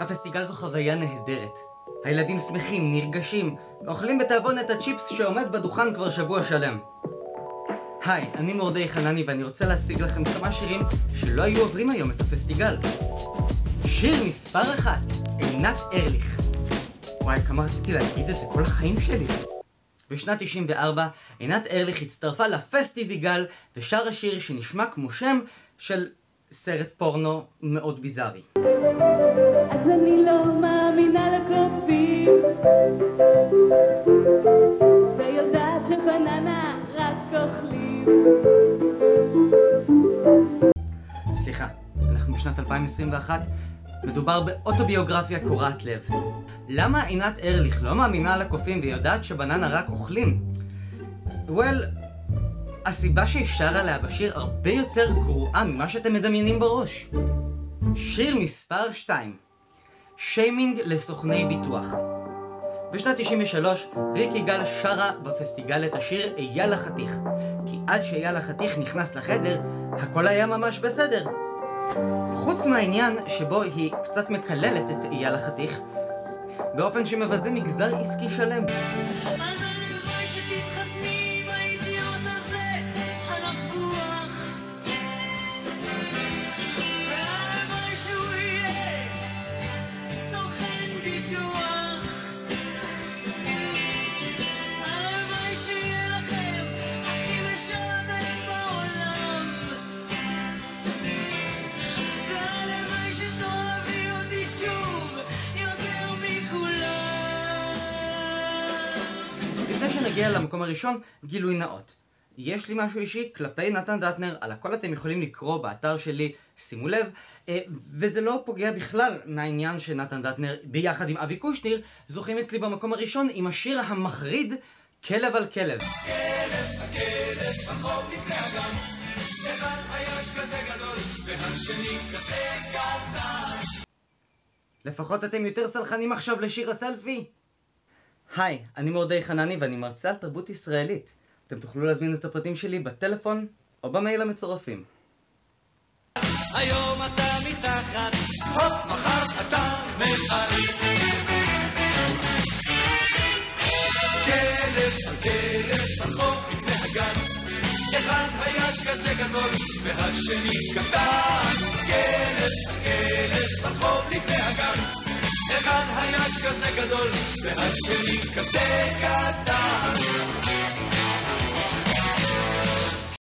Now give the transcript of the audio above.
הפסטיגל זו חוויה נהדרת. הילדים שמחים, נרגשים, אוכלים בתיאבון את הצ'יפס שעומד בדוכן כבר שבוע שלם. היי, אני מורדי חנני ואני רוצה להציג לכם כמה שירים שלא היו עוברים היום את הפסטיגל. שיר מספר אחת, עינת ארליך. וואי, כמה רציתי להגיד את זה כל החיים שלי. בשנת 94, עינת ארליך הצטרפה לפסטיביגל ושרה שיר שנשמע כמו שם של סרט פורנו מאוד ביזארי. סליחה, אנחנו בשנת 2021, מדובר באוטוביוגרפיה קורעת לב. למה עינת ארליך לא מאמינה לקופים ויודעת שבננה רק אוכלים? well, הסיבה שהיא שרה עליה בשיר הרבה יותר גרועה ממה שאתם מדמיינים בראש. שיר מספר 2 שיימינג לסוכני ביטוח בשנת 93, ריק יגאל שרה בפסטיגל את השיר אייל החתיך כי עד שאייל החתיך נכנס לחדר, הכל היה ממש בסדר. חוץ מהעניין שבו היא קצת מקללת את אייל החתיך באופן שמבזה מגזר עסקי שלם. אז הלוואי שתתחתני לפני שנגיע למקום הראשון, גילוי נאות. יש לי משהו אישי כלפי נתן דטנר, על הכל אתם יכולים לקרוא באתר שלי, שימו לב, אה, וזה לא פוגע בכלל מהעניין שנתן דטנר ביחד עם אבי קושניר זוכים אצלי במקום הראשון עם השיר המחריד כלב על כלב. לפחות אתם יותר סלחנים עכשיו לשיר הסלפי? היי, אני מורדי חנני ואני מרצה על תרבות ישראלית. אתם תוכלו להזמין את הפרטים שלי בטלפון או במייל המצורפים. היום אתה מתחת, הופ, מחר אתה מעליך. כלב על כלב ברחוב לפני הגן, אחד היה כזה גדול והשני קטן. כלב על כלב אחד כזה גדול והשני כזה קטן.